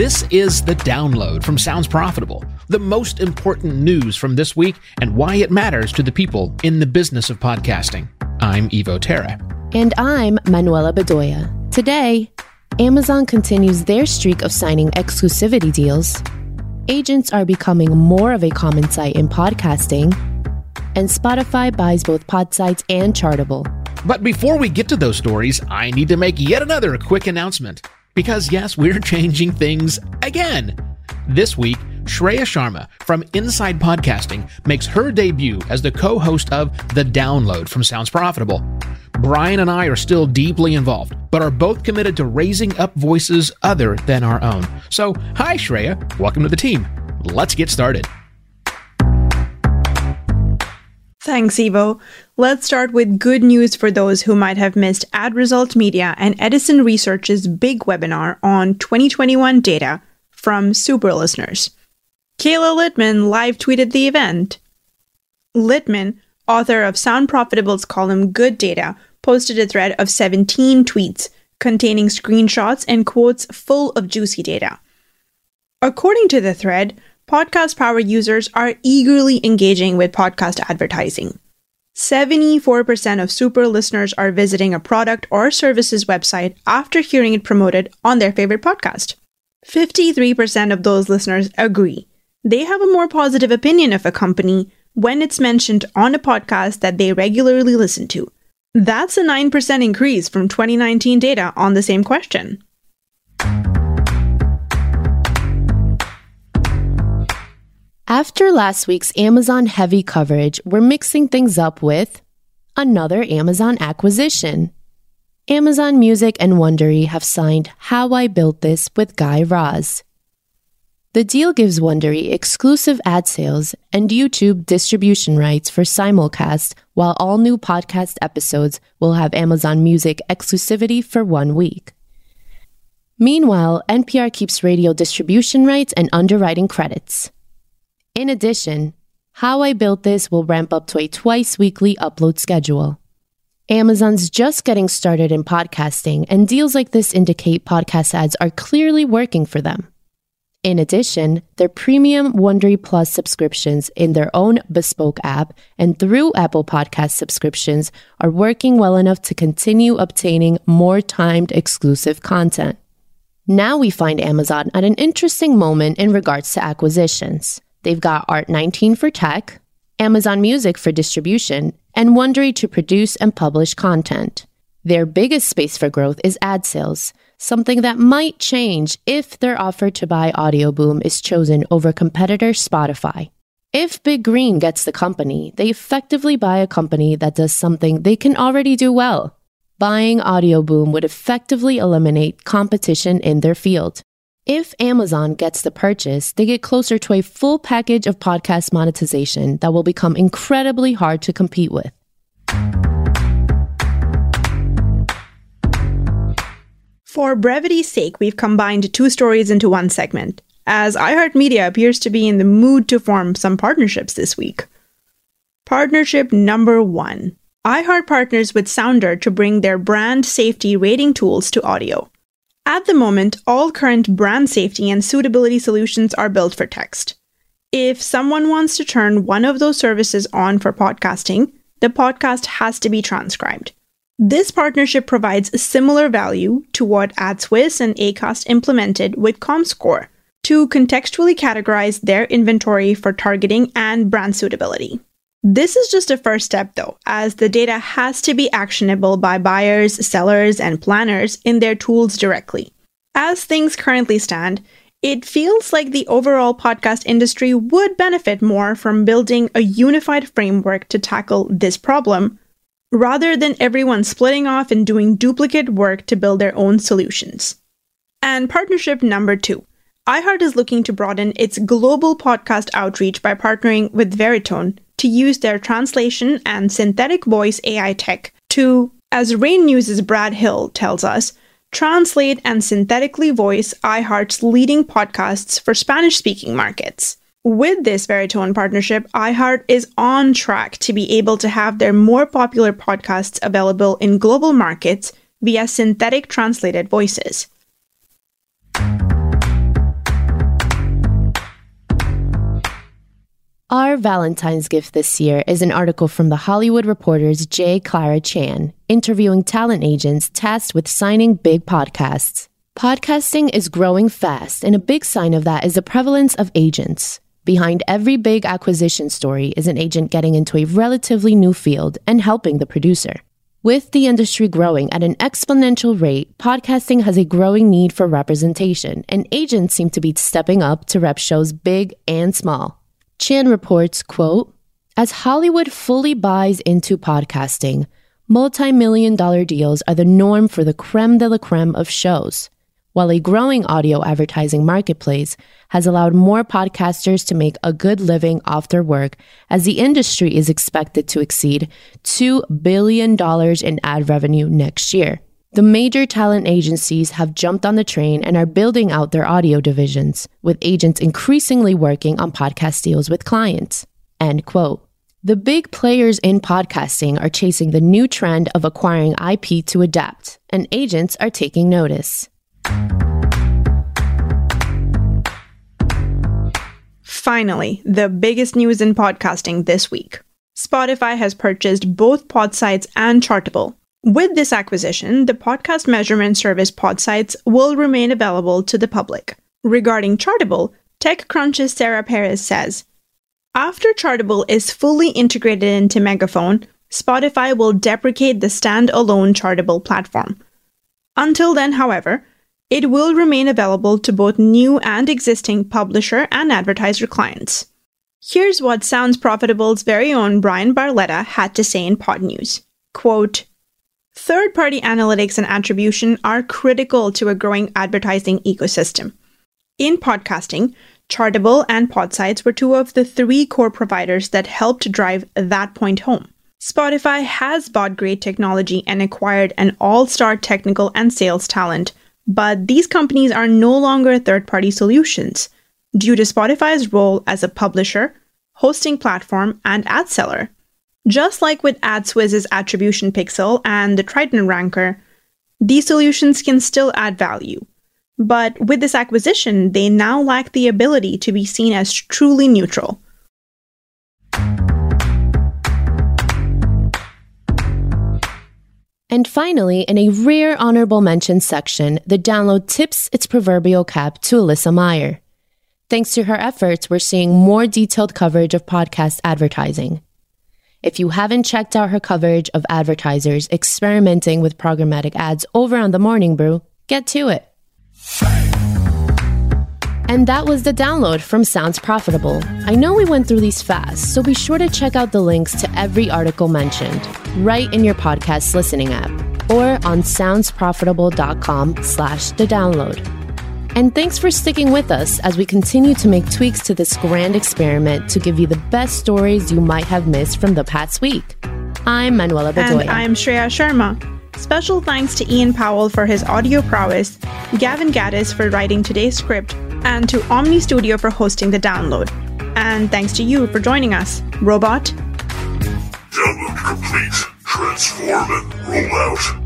This is the download from Sounds Profitable, the most important news from this week and why it matters to the people in the business of podcasting. I'm Evo Terra. And I'm Manuela Bedoya. Today, Amazon continues their streak of signing exclusivity deals. Agents are becoming more of a common sight in podcasting. And Spotify buys both Podsights and Chartable. But before we get to those stories, I need to make yet another quick announcement. Because yes, we're changing things again. This week, Shreya Sharma from Inside Podcasting makes her debut as the co host of The Download from Sounds Profitable. Bryan and I are still deeply involved, but are both committed to raising up voices other than our own. So, hi, Shreya. Welcome to the team. Let's get started. Thanks, Evo. Let's start with good news for those who might have missed Ad Result Media and Edison Research's big webinar on 2021 data from super listeners. Caila Litman live tweeted the event. Litman, author of Sound Profitable's column Good Data, posted a thread of 17 tweets containing screenshots and quotes full of juicy data. According to the thread, podcast power users are eagerly engaging with podcast advertising. 74% of super listeners are visiting a product or services website after hearing it promoted on their favorite podcast. 53% of those listeners agree. They have a more positive opinion of a company when it's mentioned on a podcast that they regularly listen to. That's a 9% increase from 2019 data on the same question. After last week's Amazon heavy coverage, we're mixing things up with another Amazon acquisition. Amazon Music and Wondery have signed How I Built This with Guy Raz. The deal gives Wondery exclusive ad sales and YouTube distribution rights for simulcast, while all new podcast episodes will have Amazon Music exclusivity for one week. Meanwhile, NPR keeps radio distribution rights and underwriting credits. In addition, How I Built This will ramp up to a twice weekly upload schedule. Amazon's just getting started in podcasting, and deals like this indicate podcast ads are clearly working for them. In addition, their premium Wondery Plus subscriptions in their own bespoke app and through Apple Podcast subscriptions are working well enough to continue obtaining more timed exclusive content. Now we find Amazon at an interesting moment in regards to acquisitions. They've got Art19 for tech, Amazon Music for distribution, and Wondery to produce and publish content. Their biggest space for growth is ad sales something that might change if their offer to buy Audioboom is chosen over competitor Spotify. If Big Green gets the company, they effectively buy a company that does something they can already do well. Buying Audioboom would effectively eliminate competition in their field. If Amazon gets the purchase, they get closer to a full package of podcast monetization that will become incredibly hard to compete with. For brevity's sake, we've combined two stories into one segment, as iHeartMedia appears to be in the mood to form some partnerships this week. Partnership number one iHeart partners with Sounder to bring their brand safety rating tools to audio. At the moment, all current brand safety and suitability solutions are built for text. If someone wants to turn one of those services on for podcasting, the podcast has to be transcribed. This partnership provides similar value to what AdsWizz and Acast implemented with ComScore to contextually categorize their inventory for targeting and brand suitability. This is just a first step though, as the data has to be actionable by buyers, sellers, and planners in their tools directly. As things currently stand, it feels like the overall podcast industry would benefit more from building a unified framework to tackle this problem rather than everyone splitting off and doing duplicate work to build their own solutions. And partnership number two iHeart is looking to broaden its global podcast outreach by partnering with Veritone to use their translation and synthetic voice AI tech to, as Rain News' Brad Hill tells us, translate and synthetically voice iHeart's leading podcasts for Spanish speaking markets. With this Veritone partnership, iHeart is on track to be able to have their more popular podcasts available in global markets via synthetic translated voices. Our Valentine's gift this year is an article from The Hollywood Reporter's J. Clara Chan, interviewing talent agents tasked with signing big podcasts. Podcasting is growing fast, and a big sign of that is the prevalence of agents. Behind every big acquisition story is an agent getting into a relatively new field and helping the producer. With the industry growing at an exponential rate, podcasting has a growing need for representation, and agents seem to be stepping up to rep shows big and small. Chan reports, quote, as Hollywood fully buys into podcasting, multi-million dollar deals are the norm for the creme de la creme of shows. While a growing audio advertising marketplace has allowed more podcasters to make a good living off their work, as the industry is expected to exceed $2 billion in ad revenue next year. The major talent agencies have jumped on the train and are building out their audio divisions, with agents increasingly working on podcast deals with clients. End quote. The big players in podcasting are chasing the new trend of acquiring IP to adapt, and agents are taking notice. Finally, the biggest news in podcasting this week. Spotify has purchased both Podsights and Chartable, with this acquisition, the podcast measurement service Podsights will remain available to the public. Regarding Chartable, TechCrunch's Sarah Perez says, After Chartable is fully integrated into Megaphone, Spotify will deprecate the standalone Chartable platform. Until then, however, it will remain available to both new and existing publisher and advertiser clients. Here's what Sounds Profitable's very own Bryan Barletta had to say in Podnews. Quote, Third party analytics and attribution are critical to a growing advertising ecosystem. In podcasting, Chartable and Podsights were two of the three core providers that helped drive that point home. Spotify has bought great technology and acquired an all star technical and sales talent, but these companies are no longer third party solutions due to Spotify's role as a publisher, hosting platform, and ad seller. Just like with AdsWizz's Attribution Pixel and the Triton Ranker, these solutions can still add value. But with this acquisition, they now lack the ability to be seen as truly neutral. And finally, in a rare honorable mention section, the download tips its proverbial cap to Alyssa Meyer. Thanks to her efforts, we're seeing more detailed coverage of podcast advertising. If you haven't checked out her coverage of advertisers experimenting with programmatic ads over on the Morning Brew, get to it. And that was the download from Sounds Profitable. I know we went through these fast, so be sure to check out the links to every article mentioned right in your podcast listening app or on soundsprofitable.com slash the download. And thanks for sticking with us as we continue to make tweaks to this grand experiment to give you the best stories you might have missed from the past week. I'm Manuela Bedoya. And I'm Shreya Sharma. Special thanks to Ian Powell for his audio prowess, Gavin Gaddis for writing today's script, and to Omny Studio for hosting the download. And thanks to you for joining us, Robot. Download complete. Transform and roll out.